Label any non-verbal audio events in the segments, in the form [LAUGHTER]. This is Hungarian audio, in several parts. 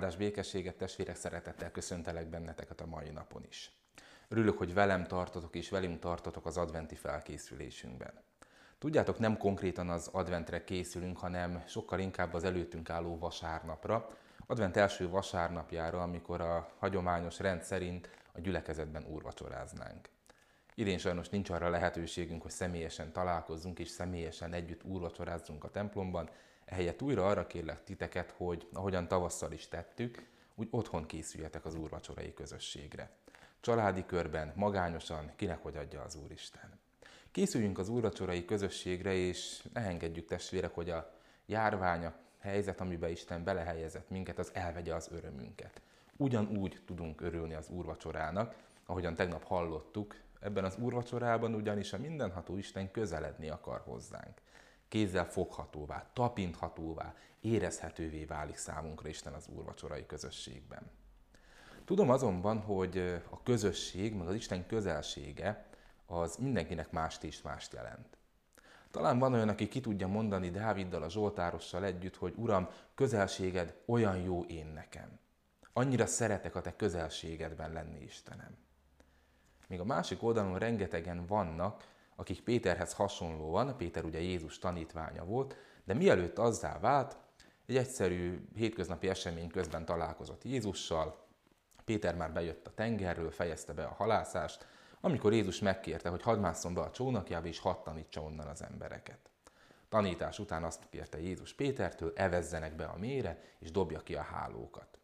Áldás békességet, testvérek, szeretettel köszöntelek benneteket a mai napon is. Örülök, hogy velem tartotok és velünk tartotok az adventi felkészülésünkben. Tudjátok, nem konkrétan az adventre készülünk, hanem sokkal inkább az előttünk álló vasárnapra, advent első vasárnapjára, amikor a hagyományos rend szerint a gyülekezetben úrvacsoráznánk. Idén sajnos nincs arra lehetőségünk, hogy személyesen találkozzunk és személyesen együtt úrvacsorázzunk a templomban, ehelyett újra arra kérlek titeket, hogy ahogyan tavasszal is tettük, úgy otthon készüljetek az úrvacsorai közösségre. Családi körben, magányosan, kinek hogy adja az Úristen. Készüljünk az úrvacsorai közösségre, és ne engedjük testvérek, hogy a járvány, a helyzet, amiben Isten belehelyezett minket, az elvegye az örömünket. Ugyanúgy tudunk örülni az úrvacsorának, ahogyan tegnap hallottuk, ebben az úrvacsorában ugyanis a mindenható Isten közeledni akar hozzánk kézzel foghatóvá, tapinthatóvá, érezhetővé válik számunkra Isten az úrvacsorai közösségben. Tudom azonban, hogy a közösség, meg az Isten közelsége, az mindenkinek mást és mást jelent. Talán van olyan, aki ki tudja mondani Dáviddal, a Zsoltárossal együtt, hogy Uram, közelséged olyan jó én nekem. Annyira szeretek a te közelségedben lenni, Istenem. Még a másik oldalon rengetegen vannak, akik Péterhez hasonlóan, Péter ugye Jézus tanítványa volt, de mielőtt azzá vált, egy egyszerű hétköznapi esemény közben találkozott Jézussal, Péter már bejött a tengerről, fejezte be a halászást, amikor Jézus megkérte, hogy hadd másszon be a csónakjába, és hadd tanítsa onnan az embereket. Tanítás után azt kérte Jézus Pétertől, evezzenek be a mére, és dobja ki a hálókat.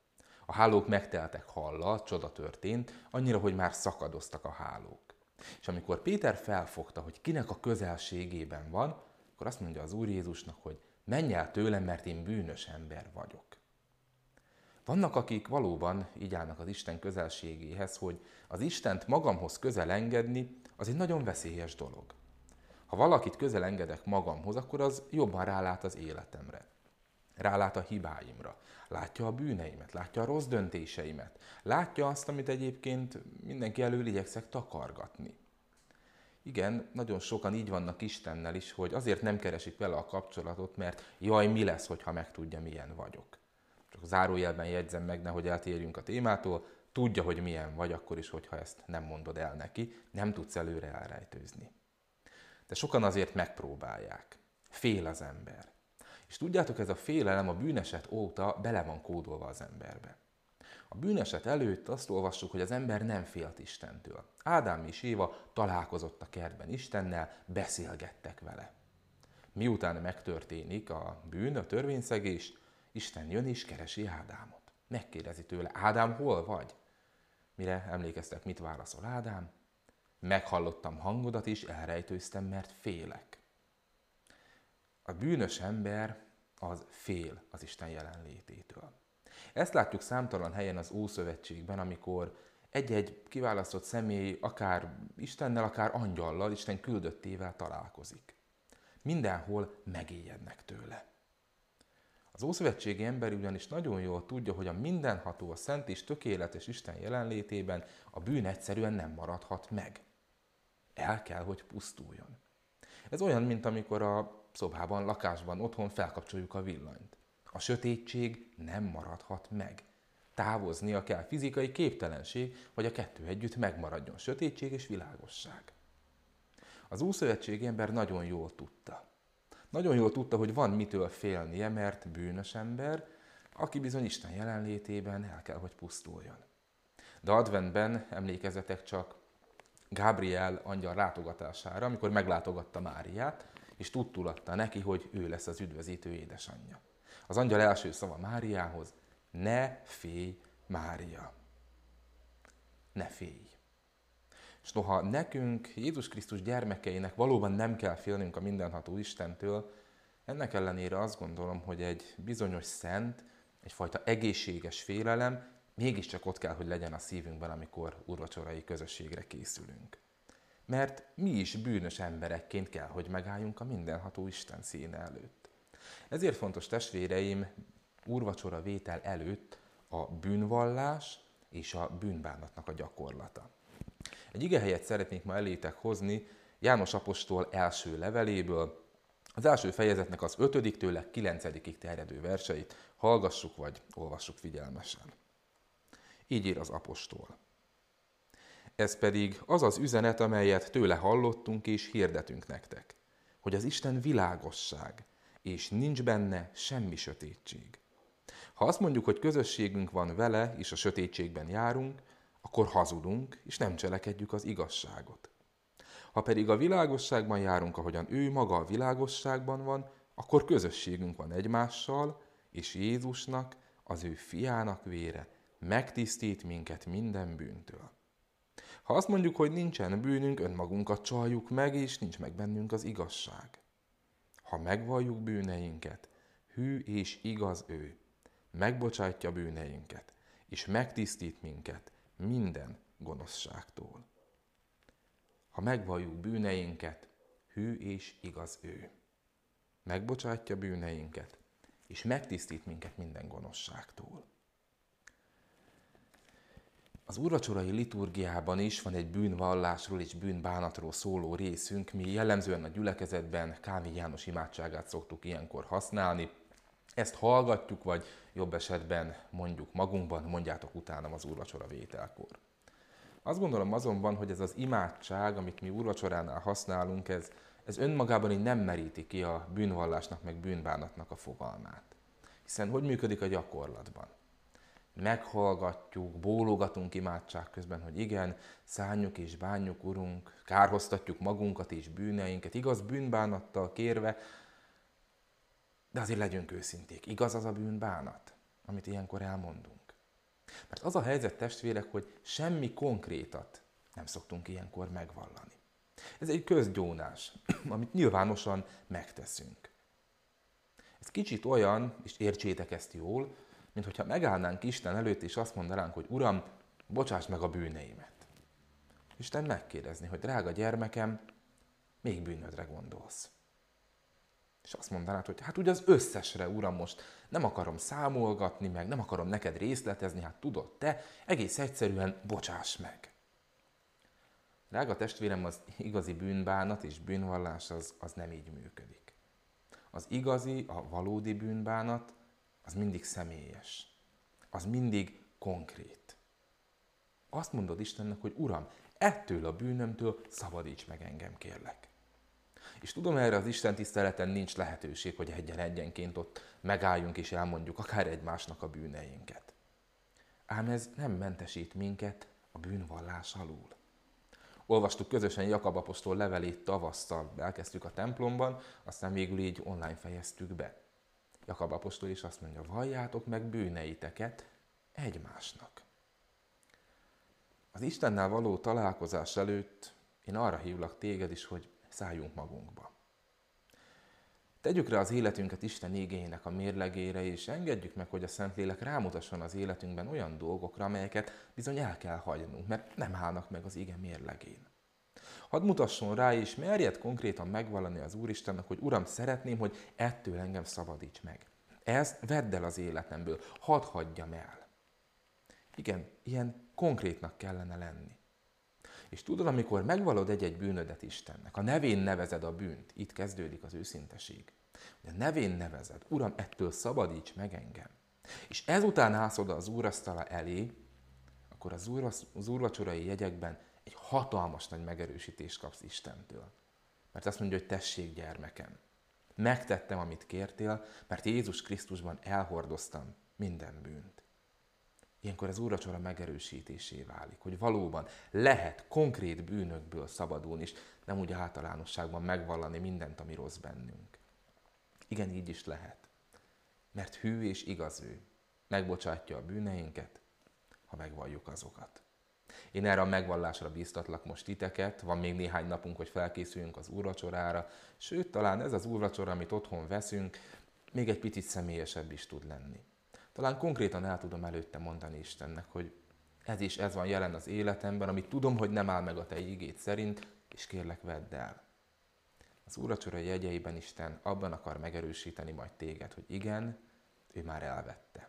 A hálók megteltek hallal, csoda történt, annyira, hogy már szakadoztak a hálók. És amikor Péter felfogta, hogy kinek a közelségében van, akkor azt mondja az Úr Jézusnak, hogy menj el tőlem, mert én bűnös ember vagyok. Vannak, akik valóban így állnak az Isten közelségéhez, hogy az Istent magamhoz közel engedni, az egy nagyon veszélyes dolog. Ha valakit közel engedek magamhoz, akkor az jobban rálát az életemre. Rálát a hibáimra, látja a bűneimet, látja a rossz döntéseimet, látja azt, amit egyébként mindenki elől igyekszek takargatni. Igen, nagyon sokan így vannak Istennel is, hogy azért nem keresik vele a kapcsolatot, mert jaj, mi lesz, hogyha megtudja, milyen vagyok. Csak zárójelben jegyzem meg, nehogy eltérjünk a témától, tudja, hogy milyen vagy, akkor is, hogyha ezt nem mondod el neki, nem tudsz előre elrejtőzni. De sokan azért megpróbálják. Fél az ember. És tudjátok, ez a félelem a bűneset óta bele van kódolva az emberbe. A bűneset előtt azt olvassuk, hogy az ember nem félt Istentől. Ádám és Éva találkozott a kertben Istennel, beszélgettek vele. Miután megtörténik a bűn, a törvényszegés, Isten jön és keresi Ádámot. Megkérdezi tőle, Ádám, hol vagy? Mire emlékeztek, mit válaszol Ádám? Meghallottam hangodat és elrejtőztem, mert félek. A bűnös ember az fél az Isten jelenlététől. Ezt látjuk számtalan helyen az Ószövetségben, amikor egy-egy kiválasztott személy akár Istennel, akár angyallal, Isten küldöttével találkozik. Mindenhol megéjednek tőle. Az Ószövetségi ember ugyanis nagyon jól tudja, hogy a mindenható, a szent és tökéletes Isten jelenlétében a bűn egyszerűen nem maradhat meg. El kell, hogy pusztuljon. Ez olyan, mint amikor a szobában, lakásban, otthon felkapcsoljuk a villanyt. A sötétség nem maradhat meg. Távoznia kell fizikai képtelenség, hogy a kettő együtt megmaradjon sötétség és világosság. Az úszövetségi ember nagyon jól tudta. Nagyon jól tudta, hogy van mitől félnie, mert bűnös ember, aki bizony Isten jelenlétében el kell, hogy pusztuljon. De adventben emlékezetek csak Gabriel angyal látogatására, amikor meglátogatta Máriát, és tudtulatta neki, hogy ő lesz az üdvözítő édesanyja. Az angyal első szava Máriához, ne félj, Mária. Ne félj. És noha nekünk, Jézus Krisztus gyermekeinek valóban nem kell félnünk a mindenható Istentől, ennek ellenére azt gondolom, hogy egy bizonyos szent, egyfajta egészséges félelem mégiscsak ott kell, hogy legyen a szívünkben, amikor urvacsorai közösségre készülünk mert mi is bűnös emberekként kell, hogy megálljunk a mindenható Isten színe előtt. Ezért fontos testvéreim, úrvacsora vétel előtt a bűnvallás és a bűnbánatnak a gyakorlata. Egy igehelyet szeretnék ma elétek hozni János Apostol első leveléből, Az első fejezetnek az ötödiktől kilencedikig terjedő verseit hallgassuk vagy olvassuk figyelmesen. Így ír az apostol. Ez pedig az az üzenet, amelyet tőle hallottunk és hirdetünk nektek, hogy az Isten világosság, és nincs benne semmi sötétség. Ha azt mondjuk, hogy közösségünk van vele, és a sötétségben járunk, akkor hazudunk, és nem cselekedjük az igazságot. Ha pedig a világosságban járunk, ahogyan ő maga a világosságban van, akkor közösségünk van egymással, és Jézusnak, az ő fiának vére megtisztít minket minden bűntől. Ha azt mondjuk, hogy nincsen bűnünk, önmagunkat csaljuk meg, és nincs meg bennünk az igazság. Ha megvalljuk bűneinket, hű és igaz ő, megbocsátja bűneinket, és megtisztít minket minden gonoszságtól. Ha megvalljuk bűneinket, hű és igaz ő. Megbocsátja bűneinket, és megtisztít minket minden gonoszságtól. Az úrvacsorai liturgiában is van egy bűnvallásról és bűnbánatról szóló részünk. Mi jellemzően a gyülekezetben Kámi János imádságát szoktuk ilyenkor használni. Ezt hallgatjuk, vagy jobb esetben mondjuk magunkban, mondjátok utánam az úrvacsora vételkor. Azt gondolom azonban, hogy ez az imádság, amit mi úrvacsoránál használunk, ez, ez önmagában így nem meríti ki a bűnvallásnak, meg bűnbánatnak a fogalmát. Hiszen hogy működik a gyakorlatban? Meghallgatjuk, bólogatunk imádság közben, hogy igen, szálljuk és bánjuk, Urunk, kárhoztatjuk magunkat és bűneinket, igaz bűnbánattal kérve, de azért legyünk őszinték. Igaz az a bűnbánat, amit ilyenkor elmondunk? Mert az a helyzet, testvérek, hogy semmi konkrétat nem szoktunk ilyenkor megvallani. Ez egy közgyónás, [CLEARS THROAT] amit nyilvánosan megteszünk. Ez kicsit olyan, és értsétek ezt jól, mint hogyha megállnánk Isten előtt, és azt mondanánk, hogy Uram, bocsáss meg a bűneimet. Isten megkérdezni, hogy drága gyermekem, még bűnödre gondolsz. És azt mondanád, hogy hát ugye az összesre, Uram, most nem akarom számolgatni meg, nem akarom neked részletezni, hát tudod te, egész egyszerűen bocsáss meg. Drága testvérem, az igazi bűnbánat és bűnvallás az, az nem így működik. Az igazi, a valódi bűnbánat az mindig személyes. Az mindig konkrét. Azt mondod Istennek, hogy Uram, ettől a bűnömtől szabadíts meg engem, kérlek. És tudom, erre az Isten tiszteleten nincs lehetőség, hogy egyen-egyenként ott megálljunk és elmondjuk akár egymásnak a bűneinket. Ám ez nem mentesít minket a bűnvallás alól. Olvastuk közösen Jakab apostol levelét tavasszal, elkezdtük a templomban, aztán végül így online fejeztük be. Jakab apostol is azt mondja, valljátok meg bűneiteket egymásnak. Az Istennel való találkozás előtt én arra hívlak téged is, hogy szálljunk magunkba. Tegyük rá az életünket Isten égének a mérlegére, és engedjük meg, hogy a Szentlélek rámutasson az életünkben olyan dolgokra, amelyeket bizony el kell hagynunk, mert nem állnak meg az ige mérlegén. Hadd mutasson rá, és merjed konkrétan megvallani az Úristennek, hogy Uram, szeretném, hogy ettől engem szabadíts meg. Ezt vedd el az életemből, hadd hagyjam el. Igen, ilyen konkrétnak kellene lenni. És tudod, amikor megvalod egy-egy bűnödet Istennek, a nevén nevezed a bűnt, itt kezdődik az őszinteség. A nevén nevezed, Uram, ettől szabadíts meg engem. És ezután állsz oda az úrasztala elé, akkor az, úr, az úrvacsorai jegyekben egy hatalmas nagy megerősítést kapsz Istentől. Mert azt mondja, hogy tessék gyermekem. Megtettem, amit kértél, mert Jézus Krisztusban elhordoztam minden bűnt. Ilyenkor az úracsora megerősítésé válik, hogy valóban lehet konkrét bűnökből szabadulni, és nem úgy általánosságban megvallani mindent, ami rossz bennünk. Igen, így is lehet. Mert hű és igaz ő. Megbocsátja a bűneinket, ha megvalljuk azokat. Én erre a megvallásra bíztatlak most titeket, van még néhány napunk, hogy felkészüljünk az úrvacsorára, sőt, talán ez az úrvacsora, amit otthon veszünk, még egy picit személyesebb is tud lenni. Talán konkrétan el tudom előtte mondani Istennek, hogy ez is, ez van jelen az életemben, amit tudom, hogy nem áll meg a te ígét szerint, és kérlek vedd el. Az úrvacsora jegyeiben Isten abban akar megerősíteni majd téged, hogy igen, ő már elvette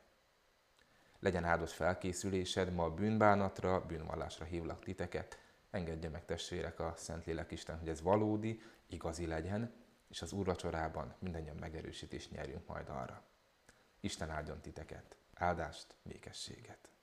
legyen áldott felkészülésed, ma a bűnbánatra, bűnvallásra hívlak titeket, engedje meg testvérek a Szentlélek Isten, hogy ez valódi, igazi legyen, és az úrvacsorában mindannyian megerősítést nyerjünk majd arra. Isten áldjon titeket, áldást, békességet!